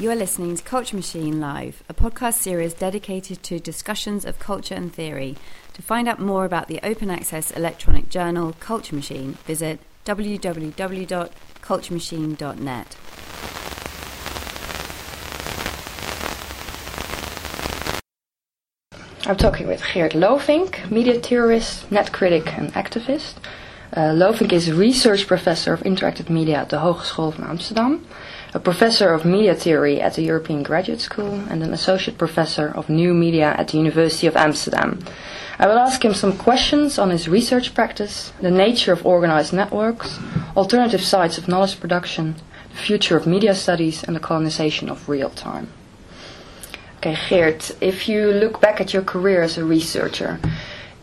You are listening to Culture Machine Live, a podcast series dedicated to discussions of culture and theory. To find out more about the open access electronic journal Culture Machine, visit www.culturemachine.net. I'm talking with Geert Lovink, media theorist, net critic, and activist. Uh, Lovink is research professor of interactive media at the Hogeschool van Amsterdam, a professor of media theory at the European Graduate School, and an associate professor of new media at the University of Amsterdam. I will ask him some questions on his research practice, the nature of organized networks, alternative sites of knowledge production, the future of media studies, and the colonization of real time. Okay, Geert, if you look back at your career as a researcher,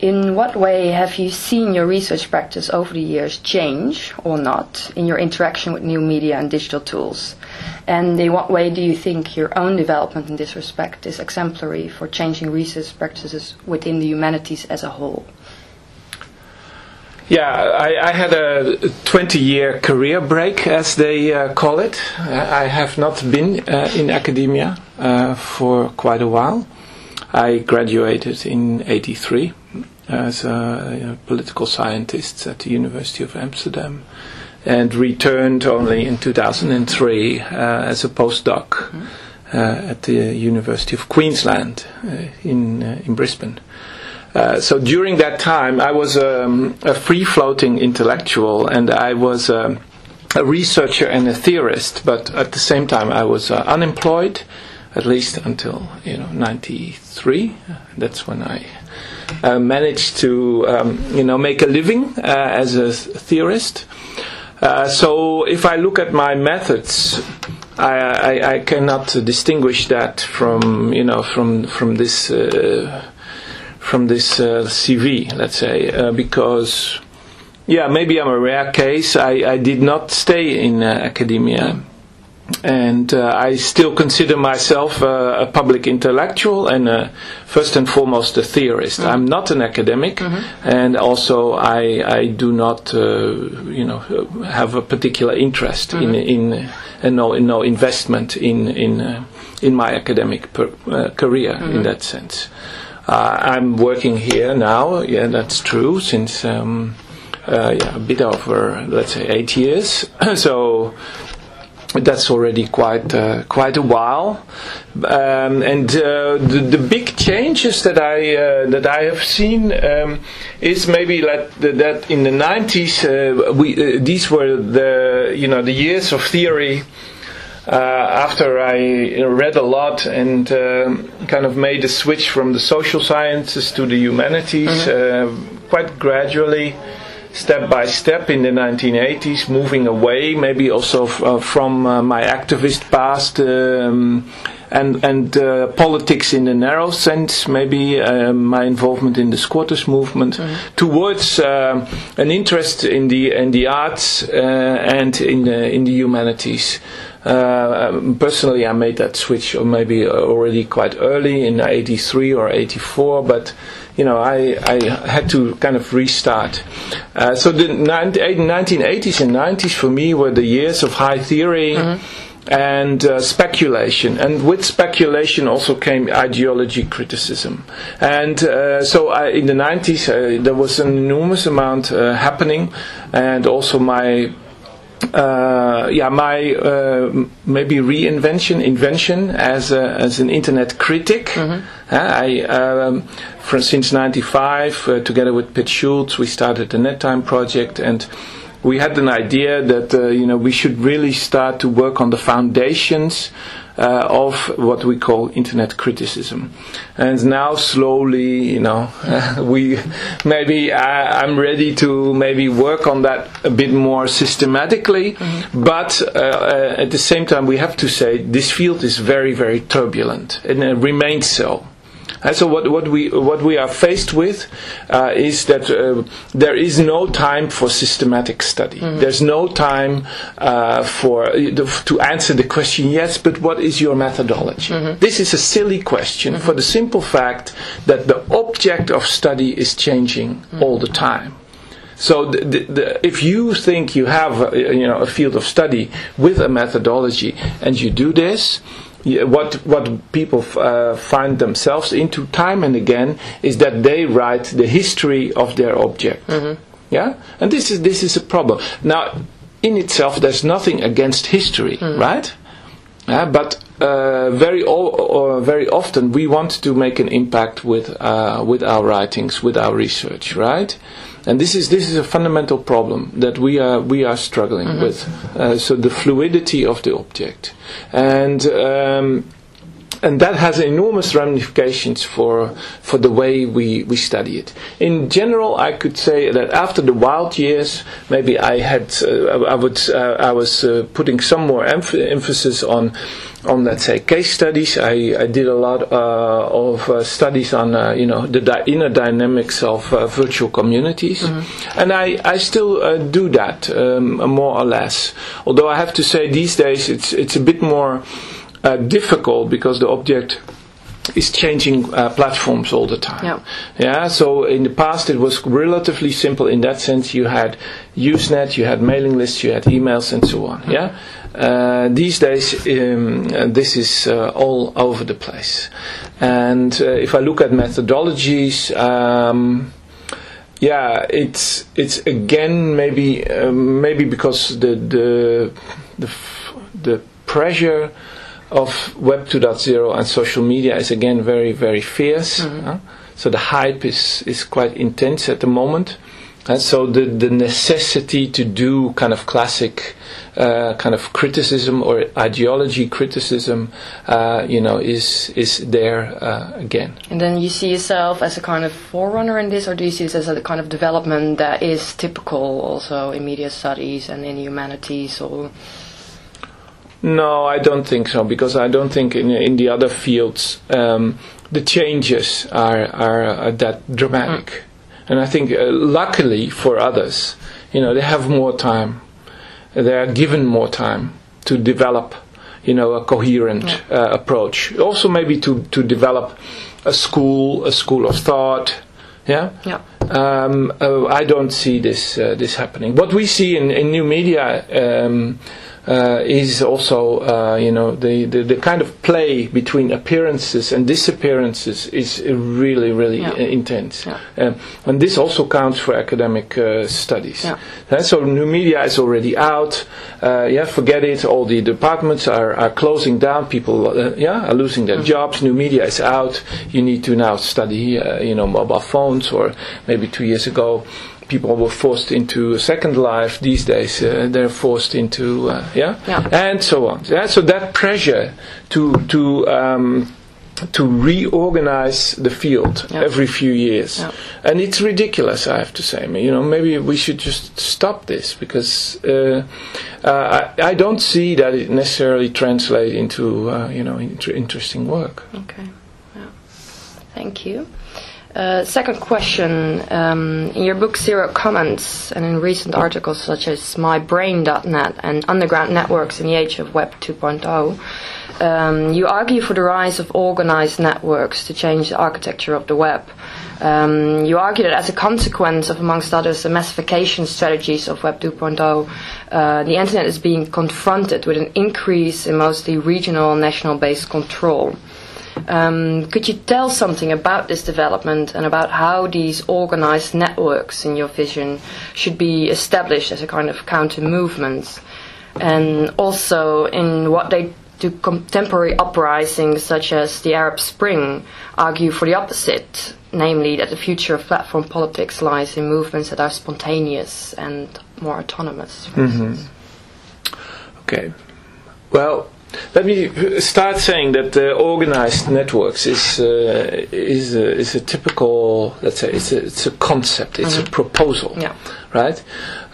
in what way have you seen your research practice over the years change or not in your interaction with new media and digital tools? And in what way do you think your own development in this respect is exemplary for changing research practices within the humanities as a whole? Yeah, I, I, had a 20 year career break, as they uh, call it. I have not been uh, in academia uh, for quite a while. I graduated in 83 as a, a political scientist at the University of Amsterdam and returned only in 2003 uh, as a postdoc mm-hmm. uh, at the University of Queensland uh, in, in Brisbane. Uh, so during that time, I was um, a free floating intellectual and I was um, a researcher and a theorist, but at the same time, I was uh, unemployed, at least until you know 93. That's when I uh, managed to um, you know make a living uh, as a theorist. Uh, so if I look at my methods, I, I, I, cannot distinguish that from you know from from this uh, from this uh, CV, let's say, uh, because yeah, maybe I'm a rare case. I, I did not stay in academia, and uh, I still consider myself a public intellectual and uh, first and foremost a theorist. Mm-hmm. I'm not an academic, mm-hmm. and also I I do not uh, you know have a particular interest mm-hmm. in in and no no investment in in in my academic per, career in mm-hmm. that sense. Uh, I'm working here now. Yeah, that's true. Since um, uh, yeah, a bit over, let's say, eight years. so that's already quite uh, quite a while. Um, and uh, the, the, big changes that I uh, that I have seen um, is maybe that that in the 90s uh, we these were the you know the years of theory uh, after I read a lot and um, kind of made a switch from the social sciences to the humanities mm-hmm. uh, quite gradually, step by step in the 1980s, moving away maybe also f- uh, from uh, my activist past. Um, and and uh, politics in the narrow sense, maybe uh, my involvement in the squatters movement, mm-hmm. towards uh, an interest in the in the arts uh, and in the in the humanities. Uh, um, personally, I made that switch, or maybe already quite early in '83 or '84, but you know, I, I had to kind of restart. Uh, so the 1980s and 90s for me were the years of high theory. Mm-hmm and uh, speculation. And with speculation also came ideology criticism. And uh, so I, in the 90s, uh, there was an enormous amount uh, happening, and also my uh, yeah, my uh, maybe reinvention, invention as a, as an internet critic. Mm-hmm. Uh, I, um, for, since '95, uh, together with Pit Schultz, we started the NetTime project, and we had an idea that uh, you know we should really start to work on the foundations uh, of what we call internet criticism. And now slowly, you know, we maybe I, am ready to maybe work on that a bit more systematically. Mm-hmm. But uh, uh, at the same time, we have to say this field is very, very turbulent and it remains so. And so what, what we what we are faced with uh, is that uh, there is no time for systematic study. Mm-hmm. There's no time uh, for to answer the question. Yes, but what is your methodology? Mm-hmm. This is a silly question mm-hmm. for the simple fact that the object of study is changing mm-hmm. all the time. So the, the, the, if you think you have uh, you know a field of study with a methodology and you do this, what what people uh, find themselves into time and again is that they write the history of their object. Yeah, and this is this is a problem. Now, in itself, there's nothing against history, right? Yeah, but uh, very o- very often we want to make an impact with uh, with our writings, with our research, right? And this is this is a fundamental problem that we are we are struggling with. Uh, so the fluidity of the object, and um, and that has enormous ramifications for for the way we, we study it. In general, I could say that after the wild years, maybe I had uh, I would uh, I was uh, putting some more emph- emphasis on on let's say case studies. I, I did a lot uh, of uh, studies on uh, you know the di- inner dynamics of uh, virtual communities, and I I still uh, do that um, more or less. Although I have to say these days it's it's a bit more uh, difficult because the object is changing uh, platforms all the time. Yeah. Yeah. So in the past it was relatively simple in that sense. You had Usenet, you had mailing lists, you had emails, and so on. Yeah. Uh, these days, um, this is uh, all over the place. And uh, if I look at methodologies. Um, yeah, it's it's again maybe um, maybe because the the the, f- the pressure of Web 2.0 and social media is again very very fierce. huh? So the hype is is quite intense at the moment. And so the, the necessity to do kind of classic uh, kind of criticism or ideology criticism, uh, you know, is is there uh, again. And then you see yourself as a kind of forerunner in this, or do you see this as a kind of development that is typical also in media studies and in humanities? Or No, I don't think so because I don't think in in the other fields um, the changes are are, are that dramatic, and I think uh, luckily for others, you know, they have more time, they are given more time to develop, you know, a coherent uh, approach. Also, maybe to to develop a school, a school of thought. Yeah. yeah, Um, uh, I don't see this uh, this happening. What we see in, in new media um, uh, is also, uh, you know, the, the, the kind of play between appearances and disappearances is really really Yeah. intense, Yeah. um, and this also counts for academic uh, studies. Yeah. Uh, so new media is already out. Uh, yeah, forget it. All the departments are, are closing down. People, uh, yeah, are losing their jobs. New media is out. You need to now study, uh, you know, mobile phones. Or maybe two years ago, people were forced into a second life. These days, uh, they're forced into, uh, yeah, Yeah. and so on. Yeah, so that pressure to to um, to reorganize the field Yeah. every few years, Yeah. and it's ridiculous. I have to say. I mean, you know, maybe we should just stop this because uh, uh, I, I don't see that it necessarily translates into uh, you know inter- interesting work. okay. Thank you. Uh, second question. Um, in your book Zero Comments and in recent articles such as MyBrain.net and Underground Networks in the Age of Web 2.0, um, you argue for the rise of organized networks to change the architecture of the web. Um, you argue that as a consequence of, amongst others, the massification strategies of Web 2.0, uh, the internet is being confronted with an increase in mostly regional and national based control. Um, could you tell something about this development and about how these organized networks, in your vision, should be established as a kind of counter movement? And also in what they do contemporary uprisings such as the Arab Spring argue for the opposite, namely that the future of platform politics lies in movements that are spontaneous and more autonomous. for instance. Okay. Well, let me start saying that uh, organized networks is uh, is a, is a typical, let's say, it's a, it's a concept, it's a proposal, Yeah. right?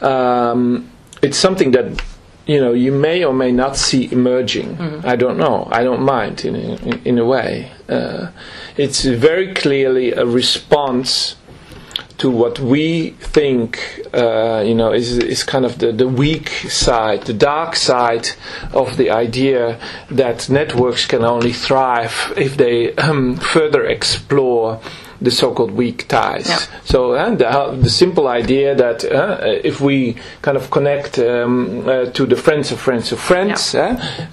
Um, it's something that you know you may or may not see emerging. I don't know. I don't mind in a, in, in a way. Uh, it's very clearly a response to what we think, uh, you know, is is kind of the, the weak side, the dark side of the idea that networks can only thrive if they um, further explore the so-called weak ties. Yeah. So and the, the simple idea that uh, if we kind of connect um, uh, to the friends of friends of friends, uh,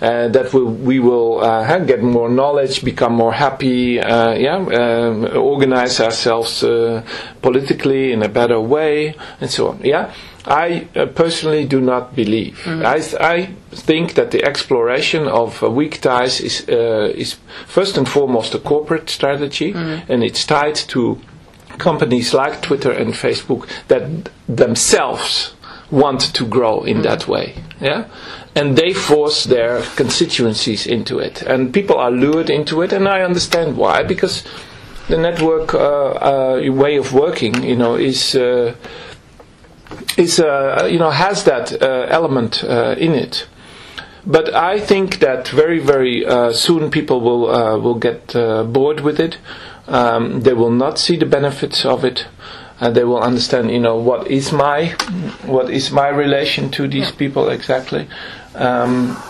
uh, that we, we will uh, get more knowledge, become more happy, uh, yeah, um, organize ourselves uh, politically in a better way, and so on. Yeah. I uh, personally do not believe. I, th- I think that the exploration of uh, weak ties is uh, is first and foremost a corporate strategy, and it's tied to companies like Twitter and Facebook that themselves want to grow in that way. Yeah, and they force their constituencies into it, and people are lured into it, and I understand why because the network uh, uh, way of working, you know, is. Uh, is uh, you know has that uh, element uh, in it. But I think that very very uh, soon people will uh, will get uh, bored with it. Um, they will not see the benefits of it. And they will understand, you know, what is my, what is my relation to these people exactly. Um,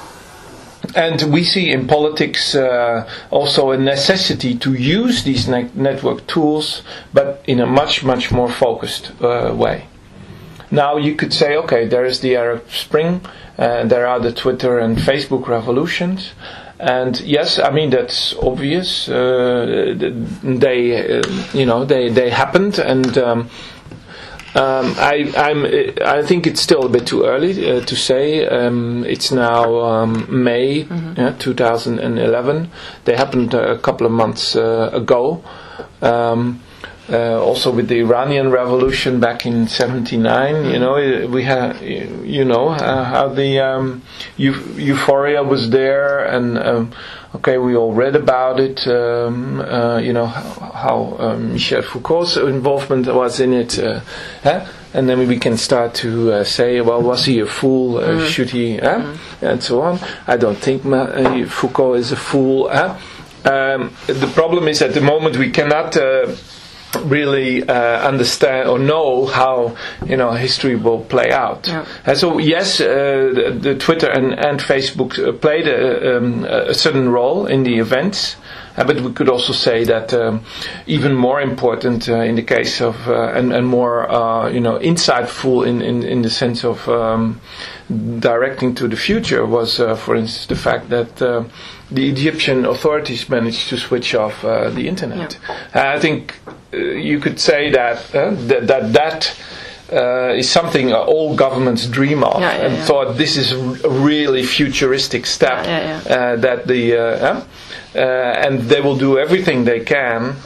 and we see in politics uh, also a necessity to use these ne- network tools, but in a much, much more focused uh, way. Now you could say, okay, there is the Arab Spring, uh, there are the Twitter and Facebook revolutions, and yes, I mean that's obvious. Uh, they, uh, you know, they they happened, and um, um, I I'm I think it's still a bit too early uh, to say. Um, it's now um, May yeah, 2011. They happened a couple of months uh, ago. Um, uh, also with the Iranian Revolution back in '79, you know, uh, we had, you know, uh, how the um, eu- euphoria was there, and um, okay, we all read about it. Um, uh, you know how, how um, Michel Foucault's involvement was in it, uh, huh? and then we can start to uh, say, well, was he a fool? Uh, Should he? Huh? And so on. I don't think Ma- uh, Foucault is a fool. Huh? Um, the problem is at the moment we cannot uh, really uh, understand or know how you know history will play out. Yeah. And so yes, uh, the, the Twitter and, and Facebook uh, played a, um, a certain role in the events. Uh, but we could also say that um, even more important uh, in the case of uh, and, and more uh, you know insightful in, in, in the sense of um, directing to the future was, uh, for instance, the fact that uh, the Egyptian authorities managed to switch off uh, the internet. I think uh, you could say that uh, that that. that uh, is something uh, all governments dream of, Yeah, yeah, and yeah. thought this is a really futuristic step Yeah, yeah, Uh, that the uh, uh, uh, and they will do everything they can,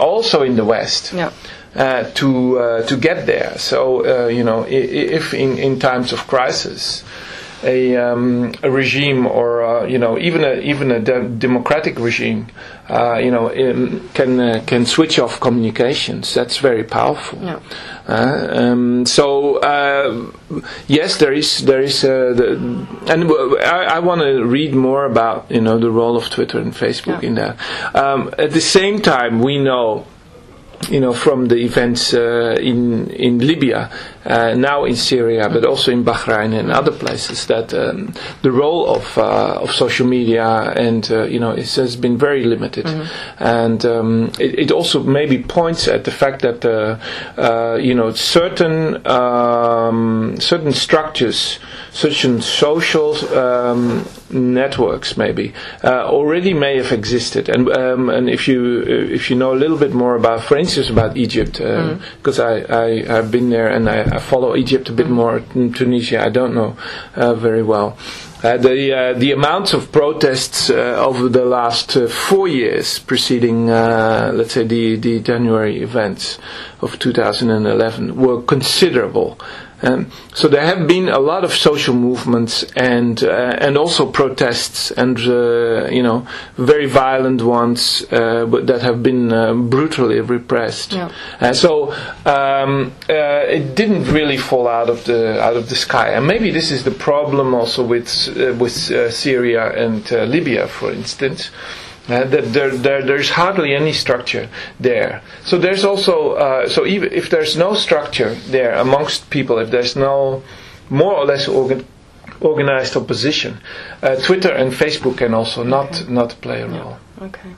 also in the West, Yeah. uh, to uh, to get there. So uh, you know, if in, in times of crisis, a, um, a regime or uh, you know even a even a de- democratic regime, uh, you know, um, can uh, can switch off communications. That's very powerful. Yeah. Uh, um, so uh, yes, there is there is uh, the, and w- I, I want to read more about you know the role of Twitter and Facebook Yeah. in that. Um, at the same time, we know you know, from the events uh, in in Libya, uh, now in Syria, but also in Bahrain and other places, that um, the role of uh, of social media and uh, you know it has been very limited, and um, it, it also maybe points at the fact that uh, uh, you know certain um, certain structures, certain social um, networks maybe uh, already may have existed. And um, and if you if you know a little bit more about for instance about Egypt because I, I I've been there and I, I follow Egypt a bit more in Tunisia I don't know uh, very well. Uh, the uh, the amounts of protests uh, over the last uh, four years preceding uh, let's say the the January events of 2011 were considerable um, so there have been a lot of social movements and uh, and also protests and uh, you know very violent ones uh, that have been uh, brutally repressed. Yeah. Uh, so um, uh, it didn't really fall out of the out of the sky. And maybe this is the problem also with with uh, Syria and uh, Libya, for instance. Uh, that there, there, there's hardly any structure there. So there's also uh, so even if there's no structure there amongst people, if there's no more or less organ, organized opposition, uh, Twitter and Facebook can also not not play a role. Okay,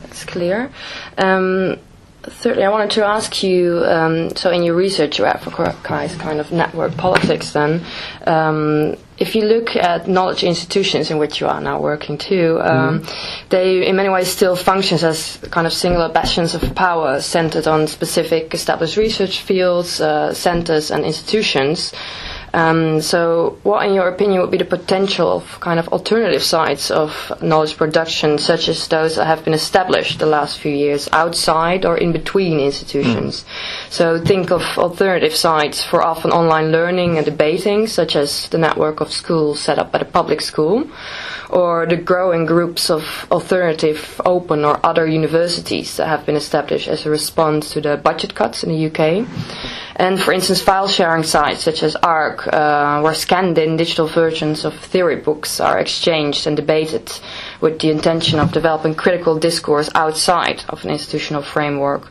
that's clear. Um, thirdly, I wanted to ask you. Um, so, in your research, you advocate kind of network politics. Then, um, if you look at knowledge institutions in which you are now working too, um, mm. they in many ways still functions as kind of singular bastions of power centered on specific established research fields, uh, centers, and institutions. Um, so, what, in your opinion, would be the potential of kind of alternative sites of knowledge production, such as those that have been established the last few years outside or in between institutions? Mm. So, think of alternative sites for often online learning and debating, such as the network of schools set up by the public school, or the growing groups of alternative, open, or other universities that have been established as a response to the budget cuts in the UK. And for instance, file sharing sites such as Arc, uh, where scanned in digital versions of theory books are exchanged and debated with the intention of developing critical discourse outside of an institutional framework.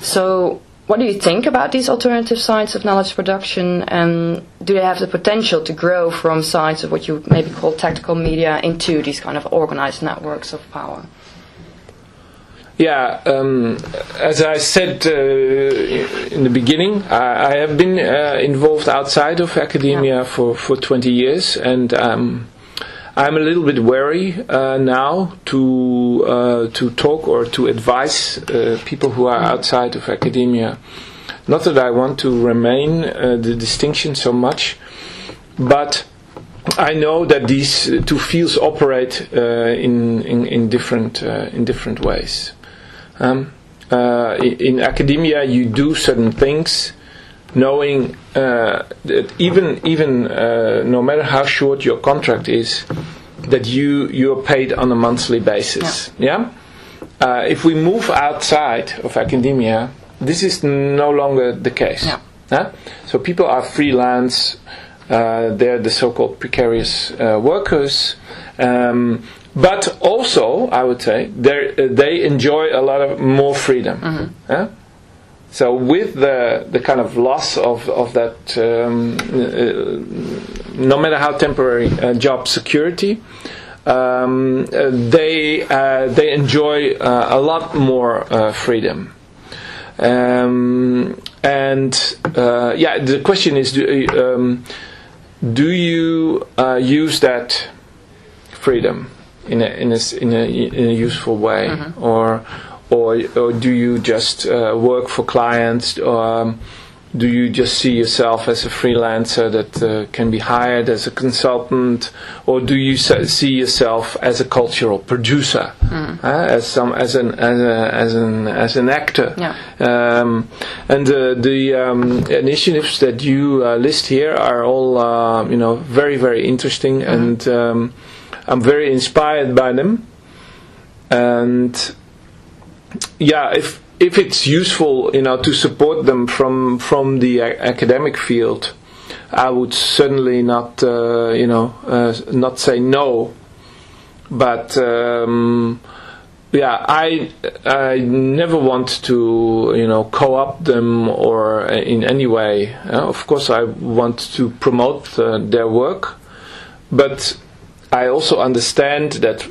So, what do you think about these alternative sites of knowledge production? And do they have the potential to grow from sites of what you maybe call tactical media into these kind of organized networks of power? Yeah, um, as I said uh, in the beginning, I, I have been uh, involved outside of academia yeah. for, for 20 years, and um, I'm a little bit wary uh, now to uh, to talk or to advise uh, people who are outside of academia. Not that I want to remain uh, the distinction so much, but I know that these two fields operate in, in, in different in different ways. Um, uh, in, academia, you do certain things, knowing uh, that even even uh, no matter how short your contract is, that you you're paid on a monthly basis. Yeah. yeah? Uh, if we move outside of academia, this is no longer the case. Yeah. yeah? So people are freelance. Uh, they're the so-called precarious uh, workers. Um, but also, I would say, uh, they enjoy a lot of more freedom. Mm-hmm. Yeah? So with the the kind of loss of of that, um, uh, no matter how temporary, uh, job security, um, uh, they uh, they enjoy uh, a lot more freedom. Um, and yeah, the question is, do, um, do you use that freedom? In a in a in a, in a useful way, mm-hmm. or or or do you just uh, work for clients? Um, do you just see yourself as a freelancer that uh, can be hired as a consultant, or do you see yourself as a cultural producer, mm. uh, as some as an as, a, as an as an actor? Yeah. Um, and uh, the um, initiatives that you uh, list here are all uh, you know very very interesting mm. and. Um, I'm very inspired by them, and yeah, if if it's useful, you know, to support them from from the a- academic field, I would certainly not, uh, you know, uh, not say no. But um, yeah, I I never want to, you know, co-opt them or in any way. Uh, of course, I want to promote uh, their work, but I also understand that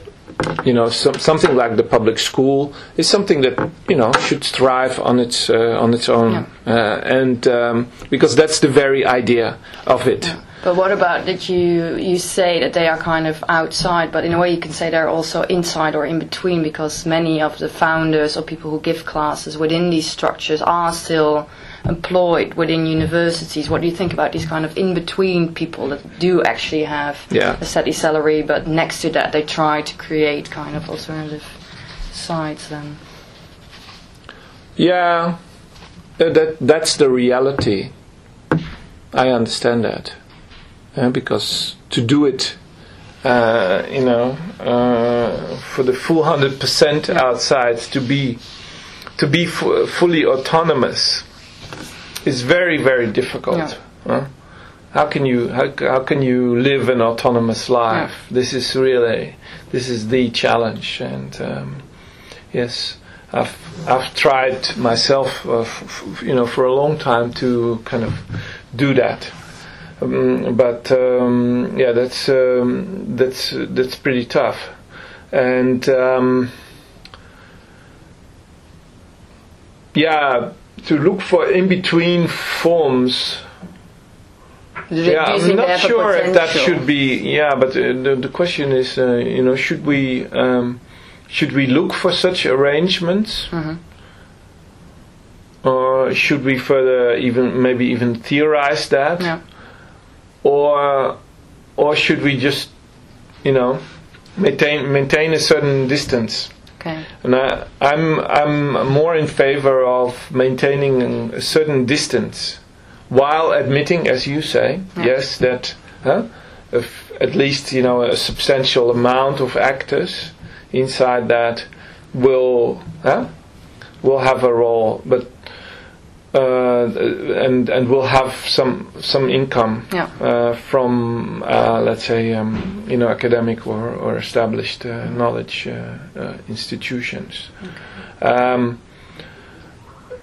you know some, something like the public school is something that you know should thrive on its uh, on its own, yeah. uh, and um, because that's the very idea of it. Yeah. But what about that you you say that they are kind of outside, but in a way you can say they're also inside or in between because many of the founders or people who give classes within these structures are still employed within universities. What do you think about these kind of in between people that do actually have yeah. a steady salary, but next to that they try to create kind of alternative sites? Then, yeah, uh, that that's the reality. I understand that, uh, because to do it uh, you know, uh, for the full hundred percent outside to be to be f- fully autonomous is very very difficult. Yeah. Huh? How can you how, how can you live an autonomous life? Yeah. This is really this is the challenge, and um, yes, I've I've tried myself, uh, f- you know, for a long time to kind of do that. Um, but um, yeah, that's um, that's that's pretty tough, and um, yeah, to look for in between forms. Yeah, I'm not sure if that should be. Yeah, but uh, the, the question is, uh, you know, should we um, should we look for such arrangements, Mm-hmm. or should we further even maybe even theorize that, Yeah. or or should we just, you know, maintain maintain a certain distance? Okay. And I, I'm I'm more in favor of maintaining a certain distance, while admitting, as you say, Yeah. yes, that huh, if at least you know a substantial amount of actors inside that will huh, will have a role, but uh, and and will have some some income Yeah. uh, from uh, let's say um, you know academic or, or established uh, knowledge uh, uh, institutions. Um,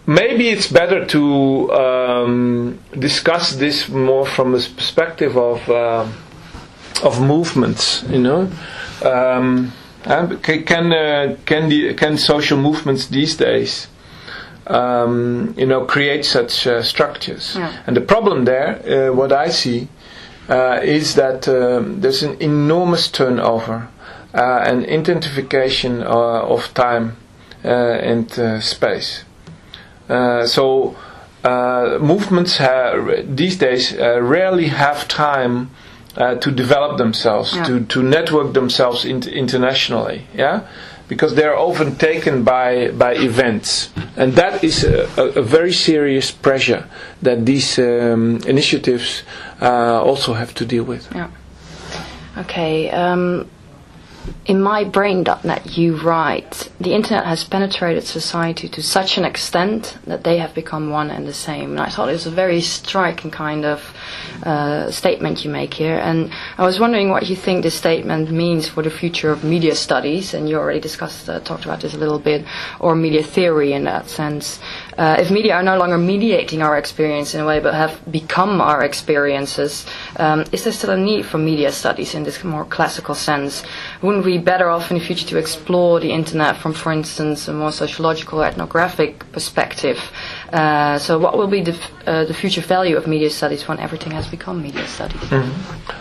maybe it's better to um, discuss this more from the perspective of uh, of movements. You know, um, can uh, can the, can social movements these days um, you know, create such uh, structures. Yeah. And the problem there, uh, what I see, uh, is that um, there's an enormous turnover uh, and intensification uh, of time uh, and uh, space. Uh, so uh, movements ha- these days uh, rarely have time uh, to develop themselves, Yeah. to, to network themselves int- internationally. Yeah, because they're often taken by by events, and that is a, a, a very serious pressure that these um, initiatives uh, also have to deal with. Yeah. Okay. Um, in mybrain.net, you write the internet has penetrated society to such an extent that they have become one and the same. And I thought it was a very striking kind of uh, statement you make here. And I was wondering what you think this statement means for the future of media studies. And you already discussed, uh, talked about this a little bit, or media theory in that sense. Uh, if media are no longer mediating our experience in a way, but have become our experiences, um, is there still a need for media studies in this more classical sense? Wouldn't we be better off in the future to explore the internet from, for instance, a more sociological, ethnographic perspective? Uh, so, what will be the, uh, the future value of media studies when everything has become media studies?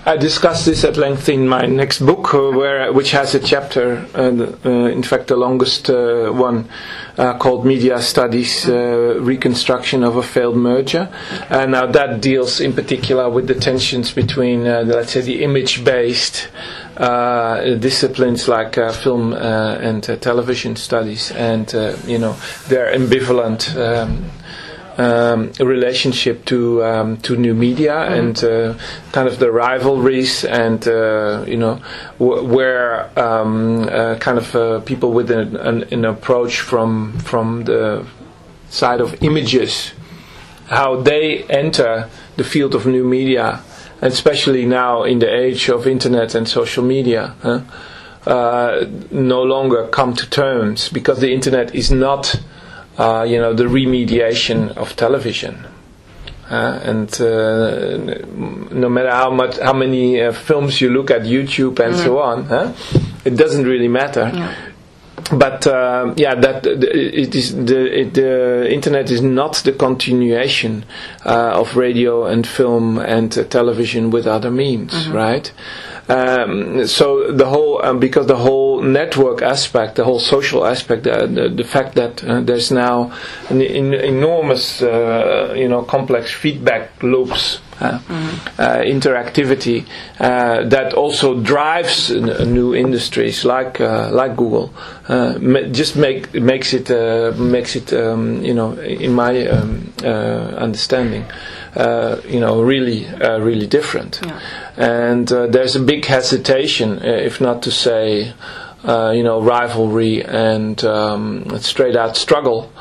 I discussed this at length in my next book, uh, where which has a chapter, uh, uh, in fact, the longest uh, one, uh, called "Media Studies: uh, Reconstruction of a Failed Merger." And now that deals in particular with the tensions between, uh, the, let's say, the image-based uh, disciplines like uh, film uh, and uh, television studies, and uh, you know their ambivalent. Um, um, relationship to um, to new media and uh, kind of the rivalries and uh, you know w- where um, uh, kind of uh, people with an, an, an approach from from the side of images how they enter the field of new media and especially now in the age of internet and social media huh, uh, no longer come to terms because the internet is not uh, you know, the remediation of television. Uh, and uh, no matter how much, how many uh, films you look at YouTube and so on, huh? it doesn't really matter. Yeah. But uh, yeah, that it is the it, the internet is not the continuation uh, of radio and film and uh, television with other means, right? Um, so the whole um, because the whole network aspect, the whole social aspect, uh, the, the fact that uh, there's now an en- enormous, uh, you know, complex feedback loops, uh, uh, interactivity uh, that also drives n- new industries like uh, like Google. Uh, ma- just make makes it uh, makes it um, you know in my um, uh, understanding, uh, you know, really uh, really different Yeah. and uh, there's a big hesitation, if not to say, uh, you know, rivalry and um, straight out struggle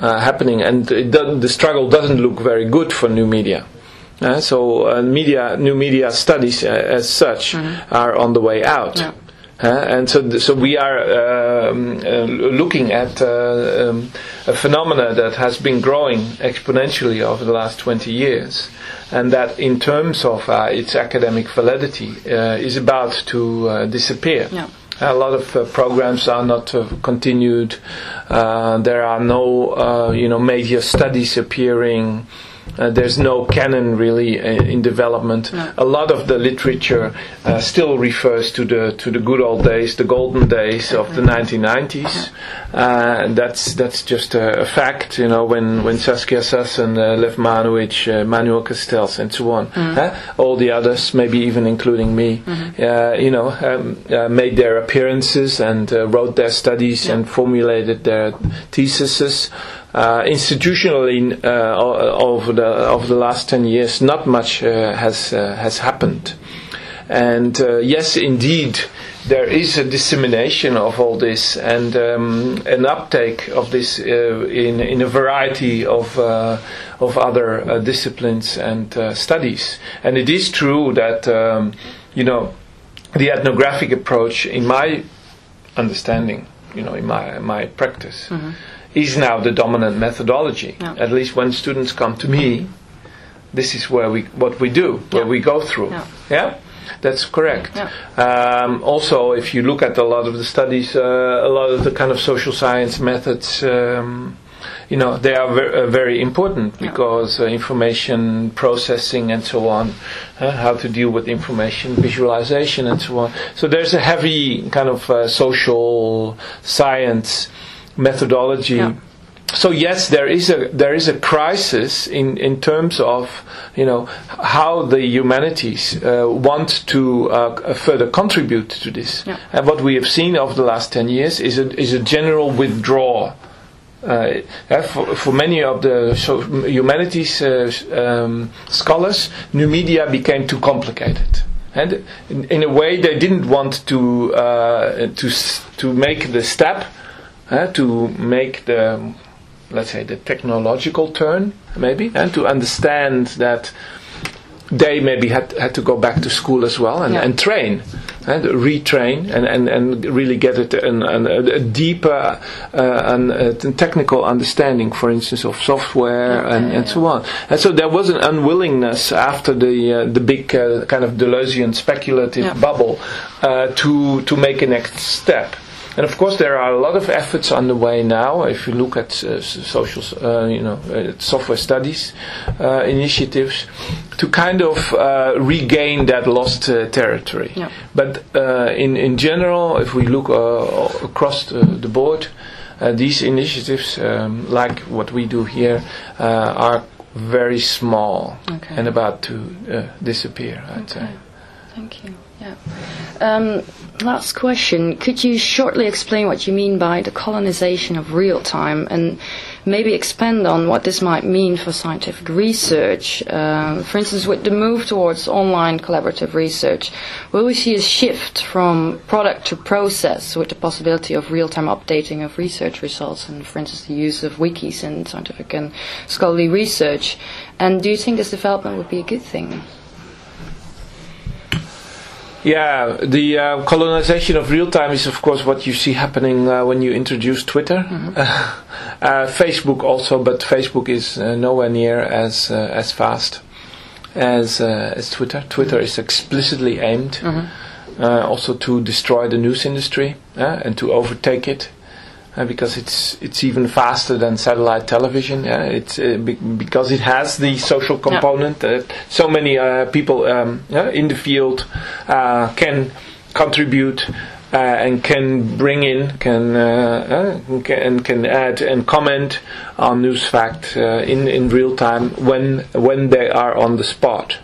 uh, happening, and it the struggle doesn't look very good for new media. Uh, so uh, media, new media studies uh, as such are on the way out. Yeah. Uh, and so, th- so we are um, uh, looking at uh, um, a phenomena that has been growing exponentially over the last 20 years, and that, in terms of uh, its academic validity, uh, is about to uh, disappear. Yeah. A lot of uh, programs are not uh, continued. Uh, there are no, uh, you know, major studies appearing. Uh, there's no canon really uh, in development. No. A lot of the literature uh, still refers to the to the good old days, the golden days of the 1990s. Uh, and that's that's just a, a fact, you know. When when Saskia Sassen, uh, Lev uh, Manuel Castells, and so on, huh? all the others, maybe even including me, uh, you know, um, uh, made their appearances and uh, wrote their studies and formulated their theses. Uh, institutionally, uh, over the over the last ten years, not much uh, has uh, has happened. And uh, yes, indeed, there is a dissemination of all this and um, an uptake of this uh, in in a variety of uh, of other uh, disciplines and uh, studies. And it is true that um, you know the ethnographic approach, in my understanding, you know, in my my practice, is now the dominant methodology. Yeah. At least when students come to me, this is where we what we do, where Yeah. we go through. Yeah. Yeah, that's correct. Um, also, if you look at a lot of the studies, uh, a lot of the kind of social science methods. Um, you know they are ver- uh, very important because uh, information processing and so on, uh, how to deal with information visualization and so on. So there's a heavy kind of uh, social science methodology. Yeah. So yes, there is a there is a crisis in, in terms of you know how the humanities uh, want to uh, further contribute to this. Yeah. And what we have seen over the last ten years is a is a general withdrawal. Uh, for, for many of the so humanities uh, um, scholars, new media became too complicated, and in, in a way they didn't want to uh, to to make the step uh, to make the let's say the technological turn maybe and to understand that they maybe had had to go back to school as well and, Yeah. and train and retrain and, and, and really get it an, an, a deeper uh, an, a technical understanding for instance of software Yeah, and, yeah, and so on. And so there was an unwillingness after the uh, the big uh, kind of Deleuzian speculative Yeah. bubble uh, to to make a next step and of course, there are a lot of efforts underway now. If you look at uh, social, uh, you know, uh, software studies uh, initiatives, to kind of uh, regain that lost uh, territory. Yeah. But uh, in in general, if we look uh, across the, the board, uh, these initiatives, um, like what we do here, uh, are very small Okay. and about to uh, disappear. I'd say. Okay. Thank you. Yeah. Um, last question. Could you shortly explain what you mean by the colonization of real time and maybe expand on what this might mean for scientific research? Um, for instance, with the move towards online collaborative research, will we see a shift from product to process with the possibility of real time updating of research results and, for instance, the use of wikis in scientific and scholarly research? And do you think this development would be a good thing? Yeah, the uh, colonization of real time is, of course, what you see happening uh, when you introduce Twitter, uh, Facebook also, but Facebook is uh, nowhere near as uh, as fast as uh, as Twitter. Twitter is explicitly aimed uh, also to destroy the news industry uh, and to overtake it. Uh, because it's it's even faster than satellite television. Yeah? It's uh, be- because it has the social component that so many uh, people um, yeah, in the field uh, can contribute uh, and can bring in, can uh, uh, can can add and comment on news fact uh, in in real time when when they are on the spot.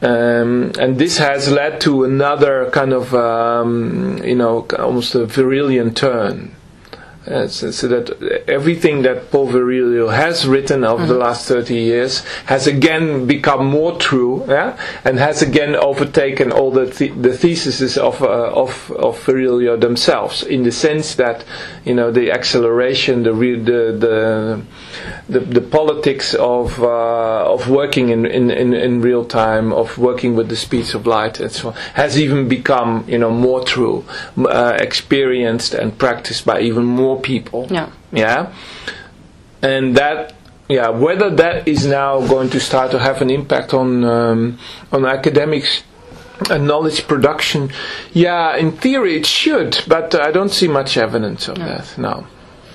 Um, and this has led to another kind of, um, you know, almost a Virilian turn. Uh, so, so that everything that Paul Virilio has written over the last 30 years has again become more true, yeah, and has again overtaken all the the, the theses of uh, of of Virilio themselves, in the sense that you know the acceleration, the re- the, the the the politics of uh, of working in, in, in, in real time, of working with the speeds of light, and so on, has even become you know more true, uh, experienced and practiced by even more people. Yeah. Yeah, and that. Yeah, whether that is now going to start to have an impact on um, on academics, a knowledge production. Yeah, in theory it should, but I don't see much evidence of that. No.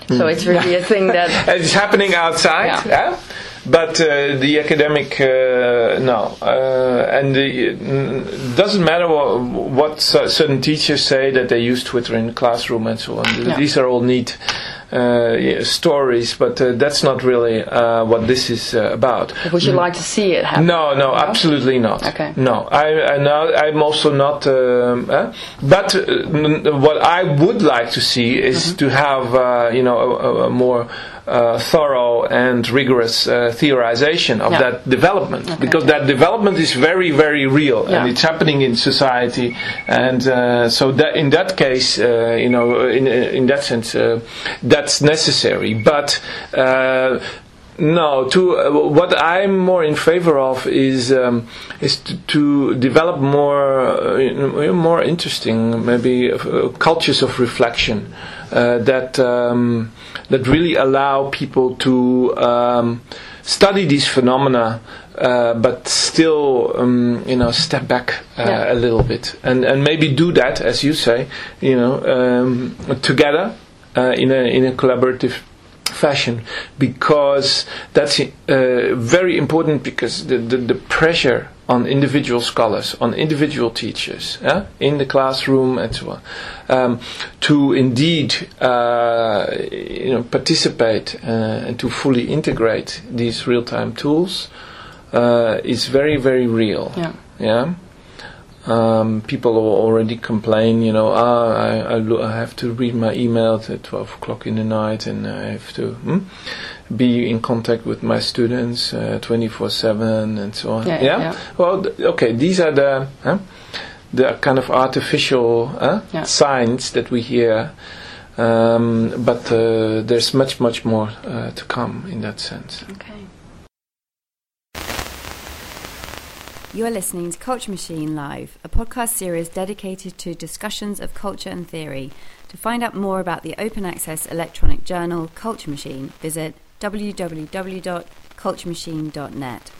So it's really a thing that it's happening outside. Yeah. Yeah. But uh, the academic, uh, no, uh, and it doesn't matter what, what cer- certain teachers say that they use Twitter in the classroom and so on. Yeah. These are all neat uh, yeah, stories, but uh, that's not really uh, what this is uh, about. would you like to see it happen? No, no, absolutely not. Okay. No, I, I no, I'm also not. Um, uh, but uh, n- what I would like to see is Mm-hmm. to have, uh, you know, a, a- a more uh, thorough and rigorous uh, theorization of Yeah. that development, because that development is very, very real, Yeah. and it's happening in society, and uh, so that in that case, uh, you know, in in that sense, uh, that's necessary, but. No, to uh, what I'm more in favor of is um, is to, to develop more uh, more interesting maybe uh, cultures of reflection uh, that um, that really allow people to um, study these phenomena. Uh, but still, um, you know, step back uh, Yeah. a little bit, and and maybe do that, as you say, you know, um, together uh, in a in a collaborative fashion because that's uh, very important because the, the, the pressure on individual scholars, on individual teachers yeah, in the classroom and so on, um, to indeed uh, you know, participate uh, and to fully integrate these real-time tools uh, is very, very real. Yeah. Yeah. Um, people already complain, you know, ah, I, I, lo- I have to read my emails at 12 o'clock in the night and I have to hmm, be in contact with my students uh, 24 7 and so on. Yeah, yeah, yeah. Well, th- okay, these are the, huh, the kind of artificial huh, Yeah. signs that we hear. Um, but uh, there's much, much more uh, to come in that sense. Okay. You are listening to Culture Machine Live, a podcast series dedicated to discussions of culture and theory. To find out more about the open access electronic journal Culture Machine, visit www.culturemachine.net.